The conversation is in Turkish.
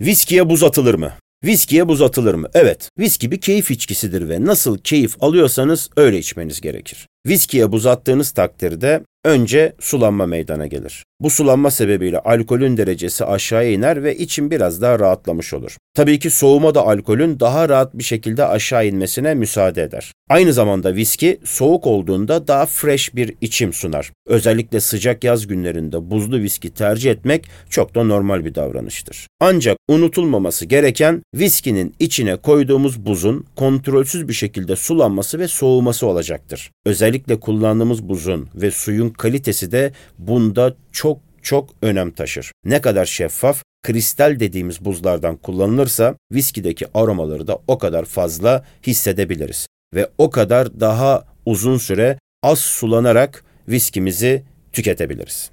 Viskiye buz atılır mı? Viskiye buz atılır mı? Evet, viski bir keyif içkisidir ve nasıl keyif alıyorsanız öyle içmeniz gerekir. Viskiye buz attığınız takdirde önce sulanma meydana gelir. Bu sulanma sebebiyle alkolün derecesi aşağıya iner ve için biraz daha rahatlamış olur. Tabii ki soğuma da alkolün daha rahat bir şekilde aşağı inmesine müsaade eder. Aynı zamanda viski soğuk olduğunda daha fresh bir içim sunar. Özellikle sıcak yaz günlerinde buzlu viski tercih etmek çok da normal bir davranıştır. Ancak unutulmaması gereken viskinin içine koyduğumuz buzun kontrolsüz bir şekilde sulanması ve soğuması olacaktır. Özellikle kullandığımız buzun ve suyun kalitesi de bunda çok çok önem taşır. Ne kadar şeffaf, kristal dediğimiz buzlardan kullanılırsa viskideki aromaları da o kadar fazla hissedebiliriz ve o kadar daha uzun süre az sulanarak viskimizi tüketebiliriz.